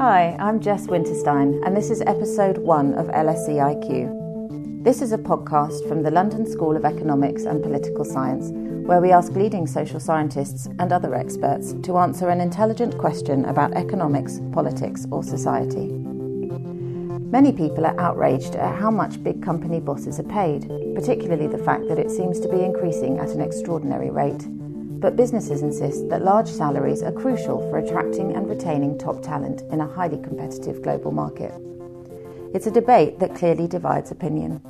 Hi, I'm Jess Winterstein, and this is episode one of LSE IQ. This is a podcast from the London School of Economics and Political Science, where we ask leading social scientists and other experts to answer an intelligent question about economics, politics, or society. Many people are outraged at how much big company bosses are paid, particularly the fact that it seems to be increasing at an extraordinary rate but businesses insist that large salaries are crucial for attracting and retaining top talent in a highly competitive global market. It's a debate that clearly divides opinion.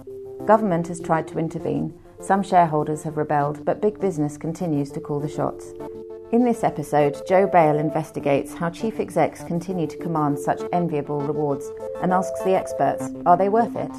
Government has tried to intervene, some shareholders have rebelled, but big business continues to call the shots. In this episode, Joe Bale investigates how chief execs continue to command such enviable rewards and asks the experts are they worth it?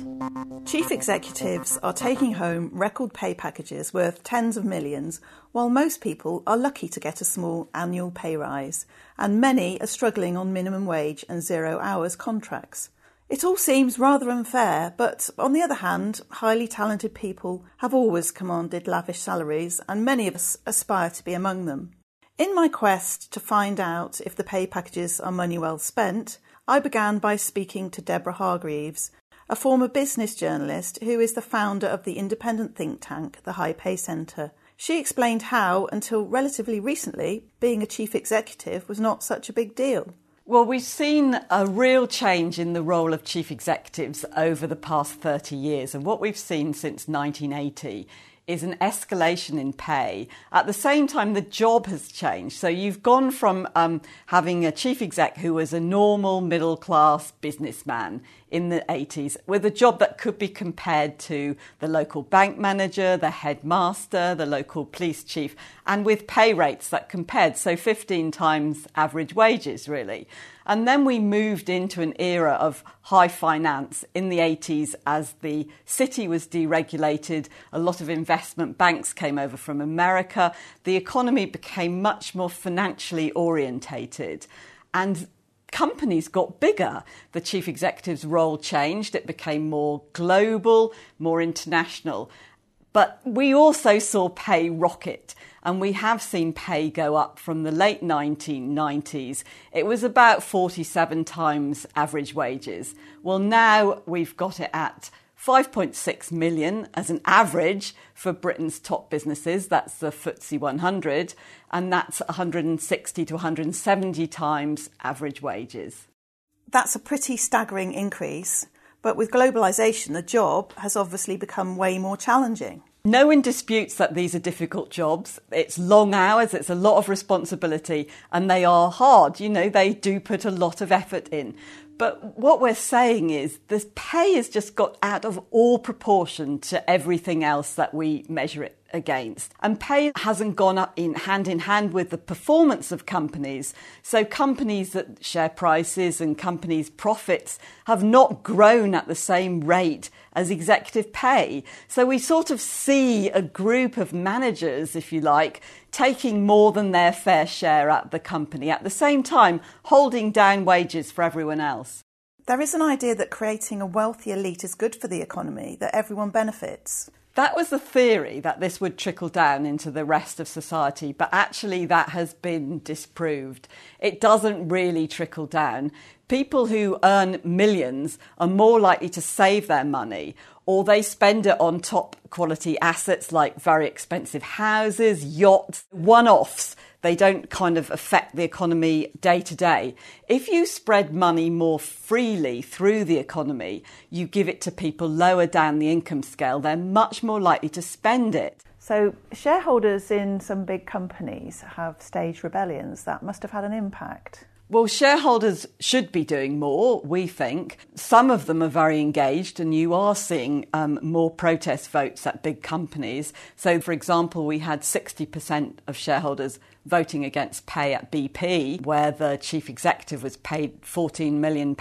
Chief executives are taking home record pay packages worth tens of millions, while most people are lucky to get a small annual pay rise, and many are struggling on minimum wage and zero hours contracts. It all seems rather unfair, but on the other hand, highly talented people have always commanded lavish salaries, and many of us aspire to be among them. In my quest to find out if the pay packages are money well spent, I began by speaking to Deborah Hargreaves, a former business journalist who is the founder of the independent think tank, the High Pay Centre. She explained how, until relatively recently, being a chief executive was not such a big deal. Well, we've seen a real change in the role of chief executives over the past 30 years. And what we've seen since 1980 is an escalation in pay. At the same time, the job has changed. So you've gone from um, having a chief exec who was a normal middle class businessman in the 80s with a job that could be compared to the local bank manager, the headmaster, the local police chief, and with pay rates that compared, so 15 times average wages, really. And then we moved into an era of high finance in the 80s as the city was deregulated. A lot of investment banks came over from America. The economy became much more financially orientated. And companies got bigger. The chief executive's role changed. It became more global, more international. But we also saw pay rocket, and we have seen pay go up from the late 1990s. It was about 47 times average wages. Well, now we've got it at 5.6 million as an average for Britain's top businesses. That's the FTSE 100, and that's 160 to 170 times average wages. That's a pretty staggering increase, but with globalisation, the job has obviously become way more challenging. No one disputes that these are difficult jobs. It's long hours, it's a lot of responsibility, and they are hard. You know, they do put a lot of effort in. But what we're saying is this pay has just got out of all proportion to everything else that we measure it against. And pay hasn't gone up in hand in hand with the performance of companies. So companies that share prices and companies' profits have not grown at the same rate as executive pay. So we sort of see a group of managers, if you like, taking more than their fair share at the company, at the same time holding down wages for everyone else. There is an idea that creating a wealthy elite is good for the economy, that everyone benefits. That was the theory that this would trickle down into the rest of society, but actually that has been disproved. It doesn't really trickle down. People who earn millions are more likely to save their money or they spend it on top quality assets like very expensive houses, yachts, one offs they don't kind of affect the economy day to day. If you spread money more freely through the economy, you give it to people lower down the income scale, they're much more likely to spend it. So, shareholders in some big companies have staged rebellions. That must have had an impact. Well, shareholders should be doing more, we think. Some of them are very engaged, and you are seeing um, more protest votes at big companies. So, for example, we had 60% of shareholders voting against pay at BP, where the chief executive was paid £14 million,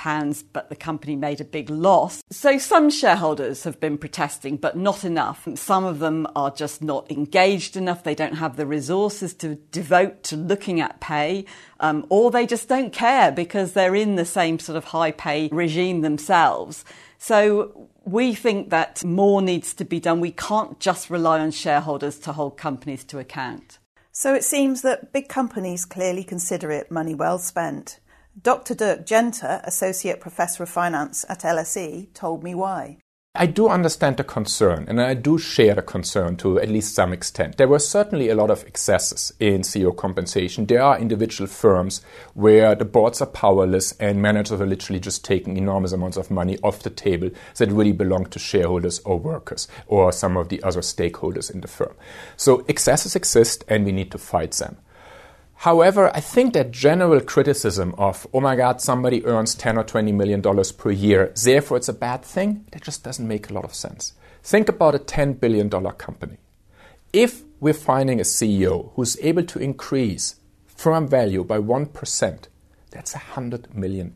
but the company made a big loss. So some shareholders have been protesting, but not enough. Some of them are just not engaged enough. They don't have the resources to devote to looking at pay, um, or they just don't care because they're in the same sort of high pay regime themselves. So we think that more needs to be done. We can't just rely on shareholders to hold companies to account. So it seems that big companies clearly consider it money well spent. Dr. Dirk Jenter, Associate Professor of Finance at LSE, told me why. I do understand the concern, and I do share the concern to at least some extent. There were certainly a lot of excesses in CEO compensation. There are individual firms where the boards are powerless and managers are literally just taking enormous amounts of money off the table that really belong to shareholders or workers or some of the other stakeholders in the firm. So excesses exist, and we need to fight them. However, I think that general criticism of, oh my God, somebody earns 10 or 20 million dollars per year, therefore it's a bad thing, that just doesn't make a lot of sense. Think about a 10 billion dollar company. If we're finding a CEO who's able to increase firm value by 1%, that's $100 million.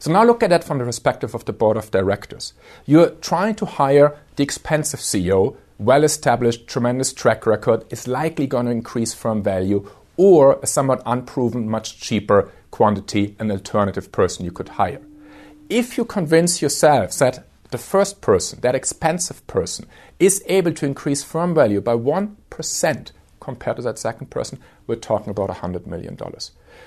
So now look at that from the perspective of the board of directors. You're trying to hire the expensive CEO, well established, tremendous track record, is likely going to increase firm value or a somewhat unproven, much cheaper quantity, an alternative person you could hire. If you convince yourself that the first person, that expensive person, is able to increase firm value by 1% compared to that second person, we're talking about $100 million.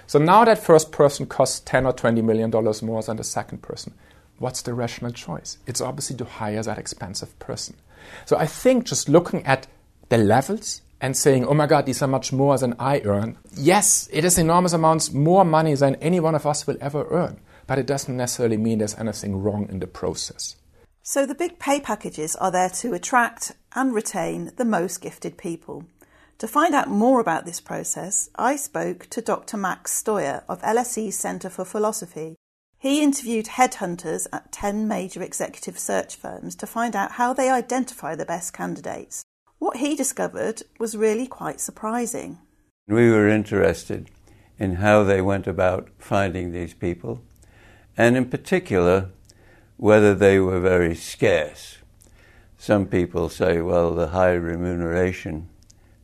So now that first person costs 10 or 20 million dollars more than the second person. What's the rational choice? It's obviously to hire that expensive person. So I think just looking at the levels and saying, oh my God, these are much more than I earn. Yes, it is enormous amounts more money than any one of us will ever earn, but it doesn't necessarily mean there's anything wrong in the process. So the big pay packages are there to attract and retain the most gifted people. To find out more about this process, I spoke to Dr. Max Steuer of LSE Centre for Philosophy. He interviewed headhunters at 10 major executive search firms to find out how they identify the best candidates. What he discovered was really quite surprising. We were interested in how they went about finding these people, and in particular, whether they were very scarce. Some people say, well, the high remuneration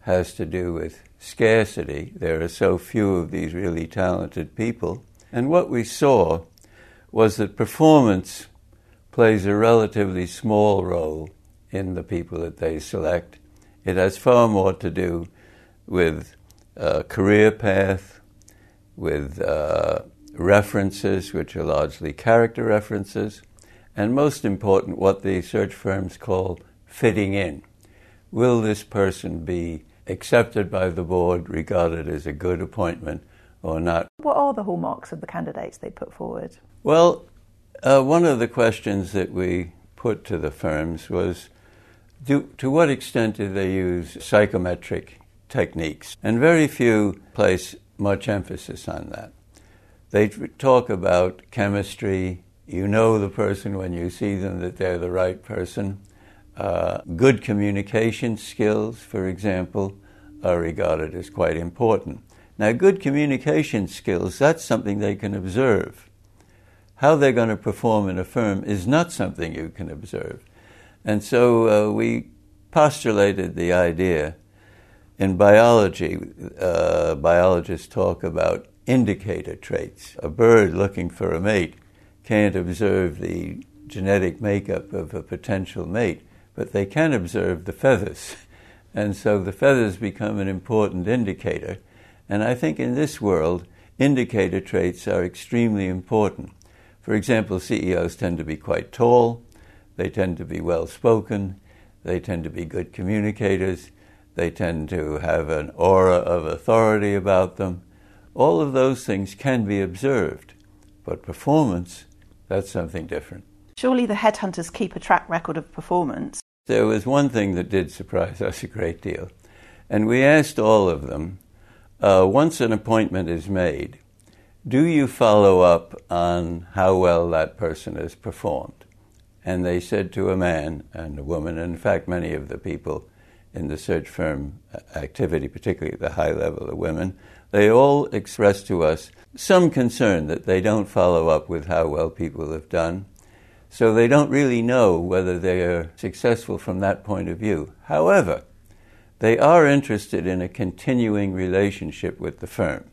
has to do with scarcity. There are so few of these really talented people. And what we saw was that performance plays a relatively small role in the people that they select. It has far more to do with uh, career path, with uh, references, which are largely character references, and most important, what the search firms call fitting in. Will this person be accepted by the board, regarded as a good appointment, or not? What are the hallmarks of the candidates they put forward? Well, uh, one of the questions that we put to the firms was do, to what extent do they use psychometric techniques? And very few place much emphasis on that. They talk about chemistry. You know the person when you see them that they're the right person. Uh, good communication skills, for example, are regarded as quite important. Now, good communication skills, that's something they can observe. How they're going to perform in a firm is not something you can observe. And so uh, we postulated the idea. In biology, uh, biologists talk about indicator traits. A bird looking for a mate can't observe the genetic makeup of a potential mate, but they can observe the feathers. And so the feathers become an important indicator. And I think in this world, indicator traits are extremely important. For example, CEOs tend to be quite tall, they tend to be well spoken. They tend to be good communicators. They tend to have an aura of authority about them. All of those things can be observed, but performance, that's something different. Surely the headhunters keep a track record of performance. There was one thing that did surprise us a great deal, and we asked all of them uh, once an appointment is made, do you follow up on how well that person has performed? And they said to a man and a woman, and in fact, many of the people in the search firm activity, particularly at the high level of women, they all expressed to us some concern that they don't follow up with how well people have done. So they don't really know whether they are successful from that point of view. However, they are interested in a continuing relationship with the firm.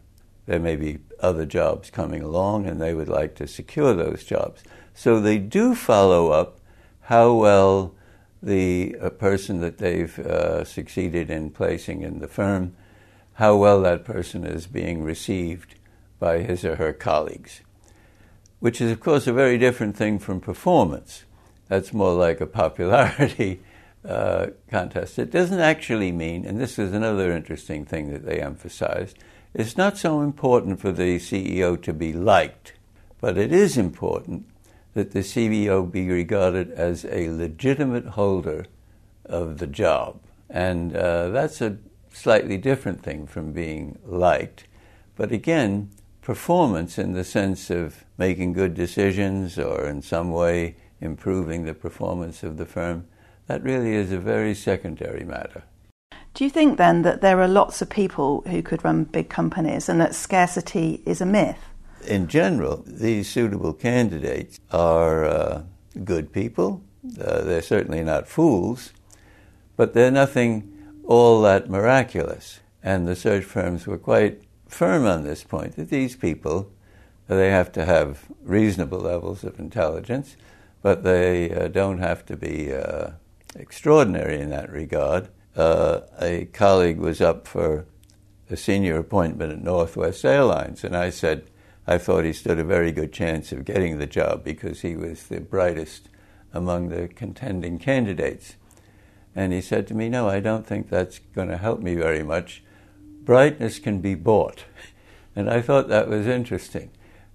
There may be other jobs coming along, and they would like to secure those jobs. So they do follow up how well the person that they've uh, succeeded in placing in the firm, how well that person is being received by his or her colleagues, which is, of course, a very different thing from performance. That's more like a popularity uh, contest. It doesn't actually mean, and this is another interesting thing that they emphasized, it's not so important for the CEO to be liked, but it is important that the CEO be regarded as a legitimate holder of the job. And uh, that's a slightly different thing from being liked. But again, performance in the sense of making good decisions or in some way improving the performance of the firm, that really is a very secondary matter. Do you think then that there are lots of people who could run big companies and that scarcity is a myth? In general, these suitable candidates are uh, good people. Uh, they're certainly not fools, but they're nothing all that miraculous. And the search firms were quite firm on this point that these people, they have to have reasonable levels of intelligence, but they uh, don't have to be uh, extraordinary in that regard. Uh, a colleague was up for a senior appointment at Northwest Airlines, and I said I thought he stood a very good chance of getting the job because he was the brightest among the contending candidates. And he said to me, No, I don't think that's going to help me very much. Brightness can be bought. And I thought that was interesting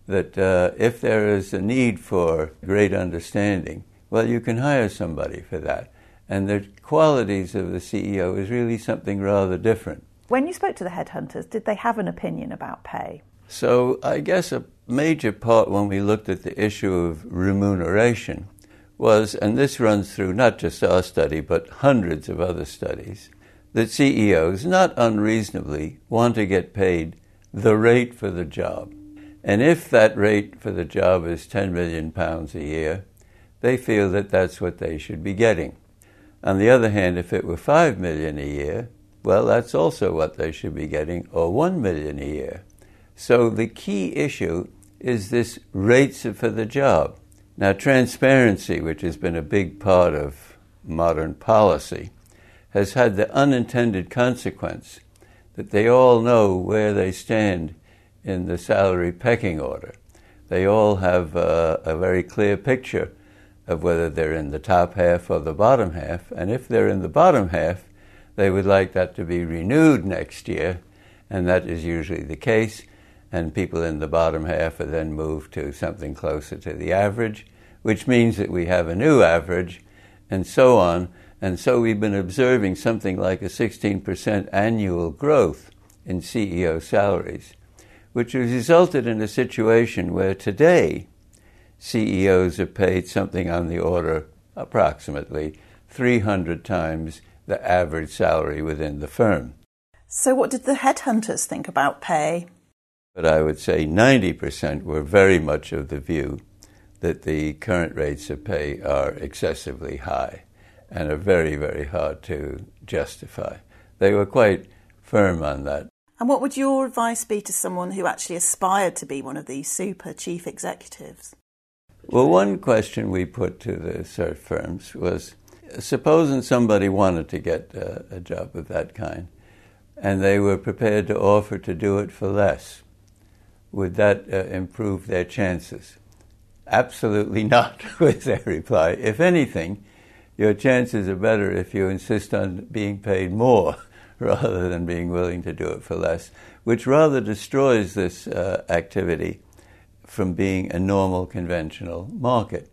that uh, if there is a need for great understanding, well, you can hire somebody for that. And the qualities of the CEO is really something rather different. When you spoke to the headhunters, did they have an opinion about pay? So I guess a major part when we looked at the issue of remuneration was, and this runs through not just our study, but hundreds of other studies, that CEOs, not unreasonably, want to get paid the rate for the job. And if that rate for the job is 10 million pounds a year, they feel that that's what they should be getting. On the other hand, if it were 5 million a year, well, that's also what they should be getting, or 1 million a year. So the key issue is this rates for the job. Now, transparency, which has been a big part of modern policy, has had the unintended consequence that they all know where they stand in the salary pecking order. They all have a, a very clear picture of whether they're in the top half or the bottom half, and if they're in the bottom half, they would like that to be renewed next year, and that is usually the case and people in the bottom half are then moved to something closer to the average, which means that we have a new average, and so on. And so we've been observing something like a 16% annual growth in CEO salaries, which has resulted in a situation where today CEOs are paid something on the order approximately 300 times the average salary within the firm. So, what did the headhunters think about pay? But I would say 90% were very much of the view that the current rates of pay are excessively high and are very, very hard to justify. They were quite firm on that. And what would your advice be to someone who actually aspired to be one of these super chief executives? Well, one question we put to the search firms was supposing somebody wanted to get a, a job of that kind and they were prepared to offer to do it for less would that uh, improve their chances? Absolutely not, was their reply. If anything, your chances are better if you insist on being paid more rather than being willing to do it for less, which rather destroys this uh, activity from being a normal conventional market.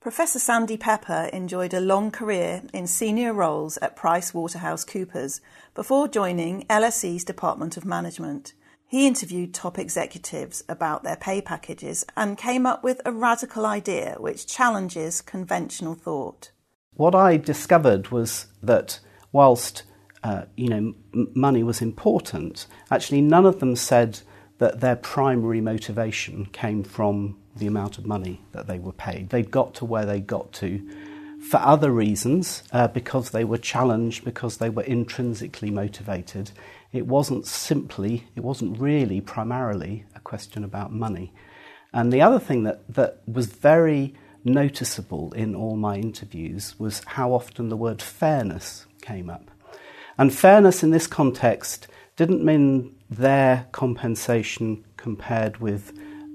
Professor Sandy Pepper enjoyed a long career in senior roles at Price Waterhouse Coopers before joining LSE's Department of Management. He interviewed top executives about their pay packages and came up with a radical idea which challenges conventional thought. What I discovered was that whilst uh, you know m- money was important, actually none of them said that their primary motivation came from the amount of money that they were paid. They got to where they got to for other reasons, uh, because they were challenged, because they were intrinsically motivated, it wasn't simply, it wasn't really primarily a question about money. And the other thing that, that was very noticeable in all my interviews was how often the word fairness came up. And fairness in this context didn't mean their compensation compared with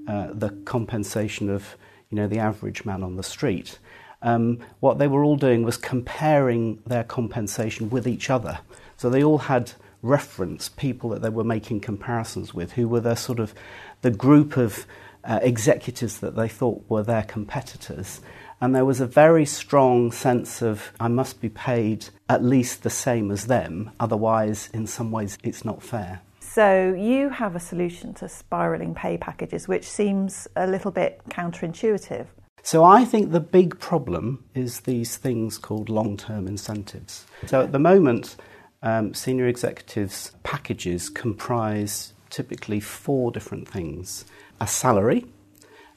uh, the compensation of you know the average man on the street. Um, what they were all doing was comparing their compensation with each other. So they all had reference people that they were making comparisons with, who were the sort of the group of uh, executives that they thought were their competitors. And there was a very strong sense of, I must be paid at least the same as them, otherwise, in some ways, it's not fair. So, you have a solution to spiralling pay packages, which seems a little bit counterintuitive. So, I think the big problem is these things called long term incentives. So, at the moment, um, senior executives' packages comprise typically four different things a salary,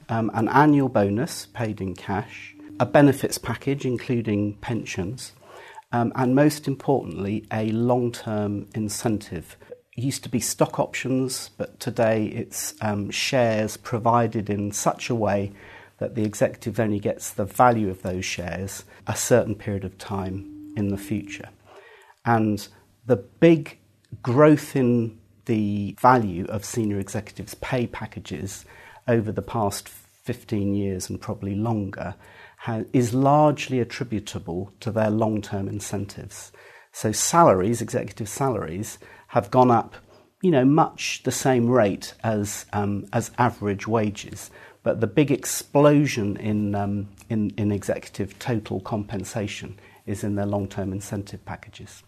um, an annual bonus paid in cash, a benefits package including pensions, um, and most importantly, a long term incentive. It used to be stock options, but today it's um, shares provided in such a way that the executive only gets the value of those shares a certain period of time in the future. And the big growth in the value of senior executives' pay packages over the past 15 years and probably longer is largely attributable to their long term incentives. So, salaries, executive salaries, have gone up, you know, much the same rate as, um, as average wages. But the big explosion in, um, in, in executive total compensation is in their long term incentive packages.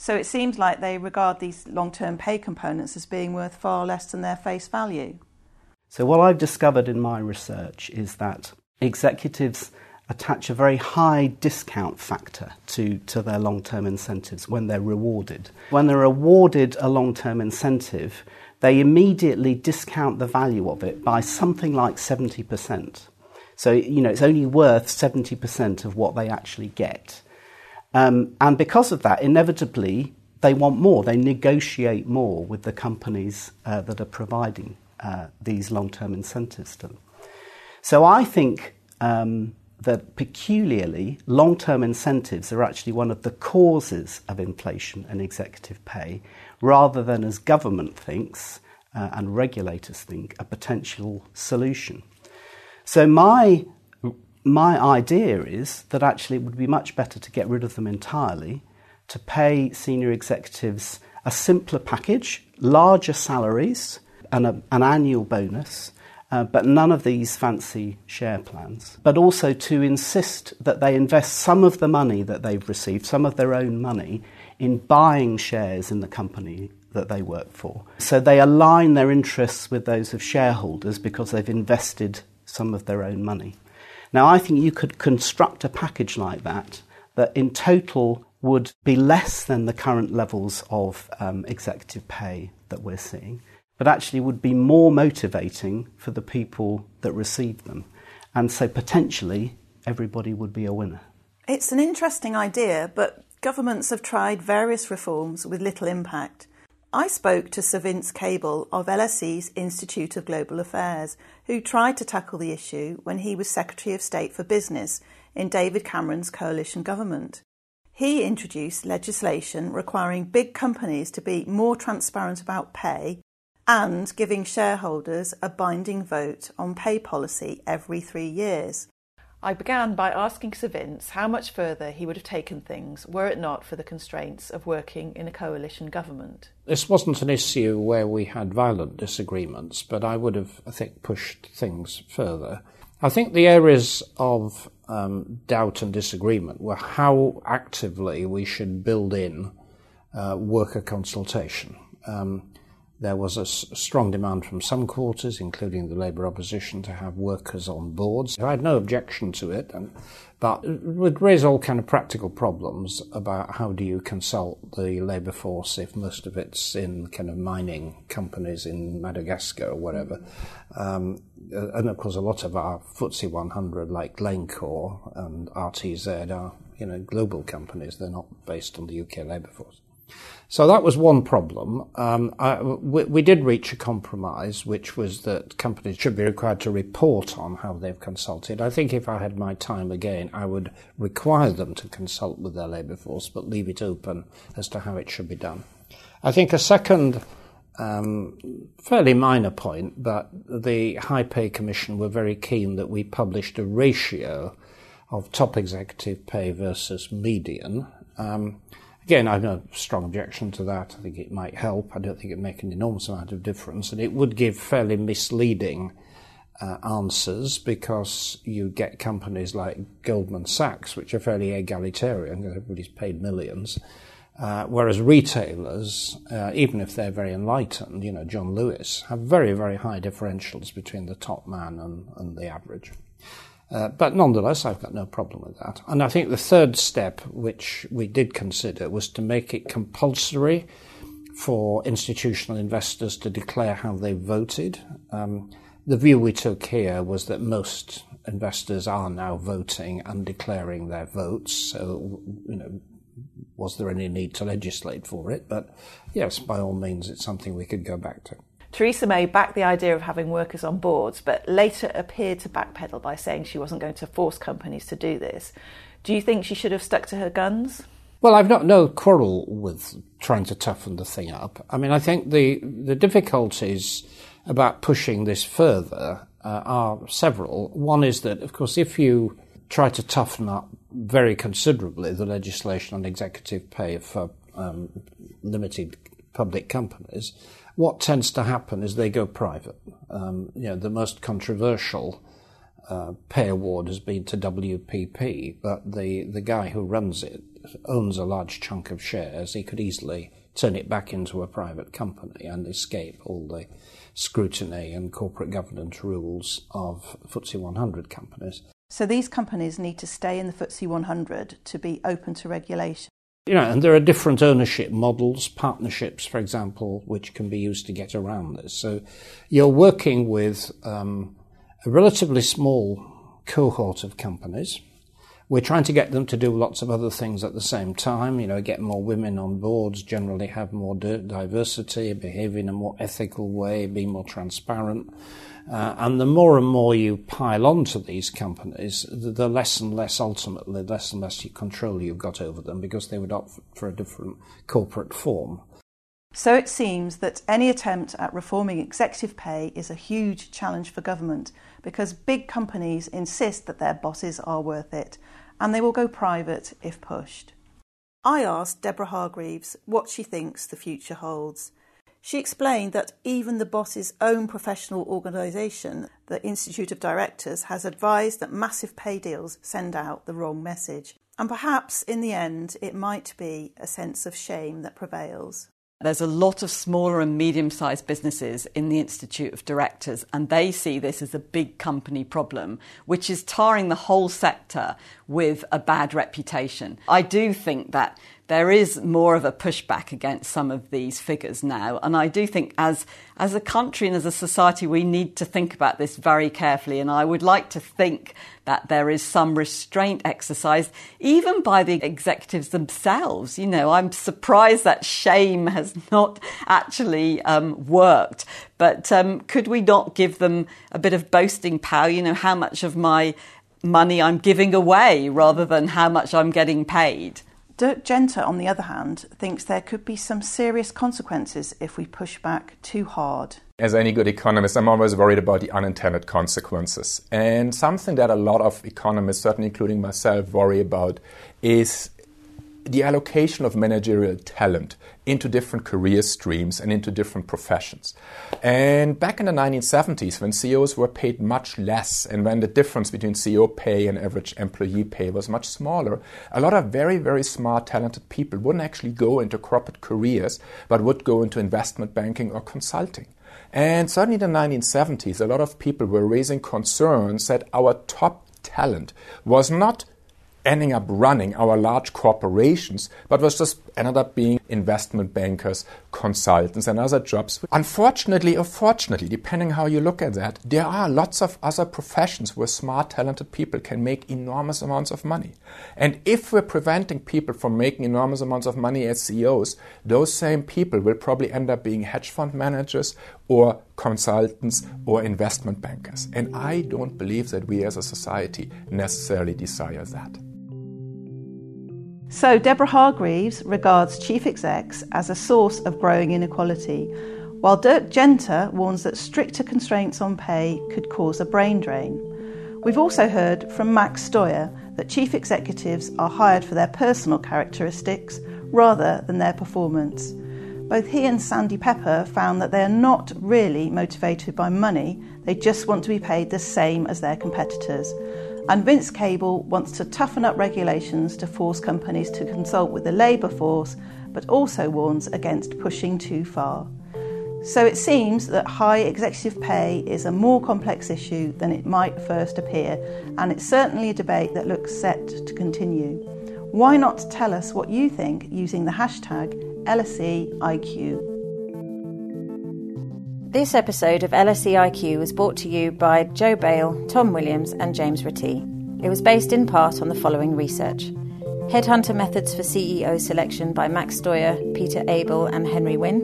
So it seems like they regard these long term pay components as being worth far less than their face value. So, what I've discovered in my research is that executives attach a very high discount factor to, to their long term incentives when they're rewarded. When they're awarded a long term incentive, they immediately discount the value of it by something like 70%. So, you know, it's only worth 70% of what they actually get. Um, and because of that, inevitably, they want more. They negotiate more with the companies uh, that are providing uh, these long term incentives to them. So I think um, that peculiarly, long term incentives are actually one of the causes of inflation and executive pay, rather than, as government thinks uh, and regulators think, a potential solution. So my my idea is that actually it would be much better to get rid of them entirely, to pay senior executives a simpler package, larger salaries, and a, an annual bonus, uh, but none of these fancy share plans. But also to insist that they invest some of the money that they've received, some of their own money, in buying shares in the company that they work for. So they align their interests with those of shareholders because they've invested some of their own money. Now, I think you could construct a package like that that in total would be less than the current levels of um, executive pay that we're seeing, but actually would be more motivating for the people that receive them. And so potentially everybody would be a winner. It's an interesting idea, but governments have tried various reforms with little impact. I spoke to Sir Vince Cable of LSE's Institute of Global Affairs, who tried to tackle the issue when he was Secretary of State for Business in David Cameron's coalition government. He introduced legislation requiring big companies to be more transparent about pay and giving shareholders a binding vote on pay policy every three years. I began by asking Sir Vince how much further he would have taken things were it not for the constraints of working in a coalition government. This wasn't an issue where we had violent disagreements, but I would have, I think, pushed things further. I think the areas of um, doubt and disagreement were how actively we should build in uh, worker consultation. Um, there was a strong demand from some quarters, including the Labour opposition, to have workers on boards. I had no objection to it, and, but it would raise all kind of practical problems about how do you consult the labour force if most of it's in kind of mining companies in Madagascar or whatever. Um, and of course, a lot of our FTSE 100, like Glencore and RTZ, are you know global companies. They're not based on the UK labour force. So that was one problem. Um, I, we, we, did reach a compromise, which was that companies should be required to report on how they've consulted. I think if I had my time again, I would require them to consult with their labour force, but leave it open as to how it should be done. I think a second um, fairly minor point, but the High Pay Commission were very keen that we published a ratio of top executive pay versus median. Um, again, I have no strong objection to that. I think it might help. I don't think it would make an enormous amount of difference, and it would give fairly misleading uh, answers because you get companies like Goldman Sachs, which are fairly egalitarian, because everybody's paid millions. Uh, whereas retailers, uh, even if they're very enlightened, you know, John Lewis, have very, very high differentials between the top man and, and the average. Uh, but nonetheless, I've got no problem with that. And I think the third step, which we did consider, was to make it compulsory for institutional investors to declare how they voted. Um, the view we took here was that most investors are now voting and declaring their votes. So, you know, was there any need to legislate for it? But yes, by all means, it's something we could go back to. Theresa May backed the idea of having workers on boards, but later appeared to backpedal by saying she wasn't going to force companies to do this. Do you think she should have stuck to her guns? Well, I've not no quarrel with trying to toughen the thing up. I mean, I think the the difficulties about pushing this further uh, are several. One is that, of course, if you try to toughen up very considerably the legislation on executive pay for um, limited public companies, what tends to happen is they go private. Um, you know, the most controversial uh, pay award has been to WPP, but the, the guy who runs it owns a large chunk of shares. He could easily turn it back into a private company and escape all the scrutiny and corporate governance rules of FTSE 100 companies. So these companies need to stay in the FTSE 100 to be open to regulation. You know, and there are different ownership models, partnerships, for example, which can be used to get around this. So you're working with um, a relatively small cohort of companies we're trying to get them to do lots of other things at the same time, you know, get more women on boards, generally have more diversity, behave in a more ethical way, be more transparent. Uh, and the more and more you pile onto these companies, the, the, less and less ultimately, less and less control you've got over them because they would opt for a different corporate form. So it seems that any attempt at reforming executive pay is a huge challenge for government because big companies insist that their bosses are worth it and they will go private if pushed. I asked Deborah Hargreaves what she thinks the future holds. She explained that even the boss's own professional organisation, the Institute of Directors, has advised that massive pay deals send out the wrong message. And perhaps in the end, it might be a sense of shame that prevails. There's a lot of smaller and medium sized businesses in the Institute of Directors, and they see this as a big company problem, which is tarring the whole sector with a bad reputation. I do think that there is more of a pushback against some of these figures now. And I do think as, as a country and as a society, we need to think about this very carefully. And I would like to think that there is some restraint exercised, even by the executives themselves. You know, I'm surprised that shame has not actually um, worked. But um, could we not give them a bit of boasting power? You know, how much of my money I'm giving away rather than how much I'm getting paid? Dirk Jenter, on the other hand, thinks there could be some serious consequences if we push back too hard. As any good economist, I'm always worried about the unintended consequences. And something that a lot of economists, certainly including myself, worry about is the allocation of managerial talent into different career streams and into different professions. And back in the 1970s, when CEOs were paid much less and when the difference between CEO pay and average employee pay was much smaller, a lot of very, very smart, talented people wouldn't actually go into corporate careers, but would go into investment banking or consulting. And certainly in the 1970s, a lot of people were raising concerns that our top talent was not ending up running our large corporations, but was just ended up being investment bankers, consultants, and other jobs. Unfortunately or fortunately, depending how you look at that, there are lots of other professions where smart, talented people can make enormous amounts of money. And if we're preventing people from making enormous amounts of money as CEOs, those same people will probably end up being hedge fund managers or consultants or investment bankers. And I don't believe that we as a society necessarily desire that. So, Deborah Hargreaves regards chief execs as a source of growing inequality, while Dirk Jenter warns that stricter constraints on pay could cause a brain drain. We've also heard from Max Steuer that chief executives are hired for their personal characteristics rather than their performance. Both he and Sandy Pepper found that they are not really motivated by money, they just want to be paid the same as their competitors. And Vince Cable wants to toughen up regulations to force companies to consult with the labour force, but also warns against pushing too far. So it seems that high executive pay is a more complex issue than it might first appear, and it's certainly a debate that looks set to continue. Why not tell us what you think using the hashtag LSEIQ? This episode of LSEIQ was brought to you by Joe Bale, Tom Williams, and James Ratty. It was based in part on the following research Headhunter Methods for CEO Selection by Max Steuer, Peter Abell, and Henry Wynn.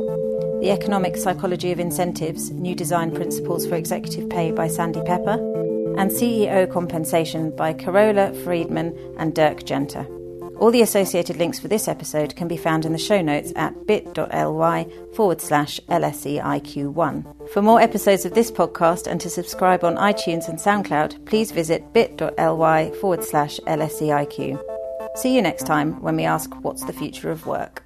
The Economic Psychology of Incentives New Design Principles for Executive Pay by Sandy Pepper, and CEO Compensation by Carola Frydman and Dirk Jenter. All the associated links for this episode can be found in the show notes at bit.ly forward slash LSEIQ1. For more episodes of this podcast and to subscribe on iTunes and SoundCloud, please visit bit.ly forward slash LSEIQ. See you next time when we ask what's the future of work.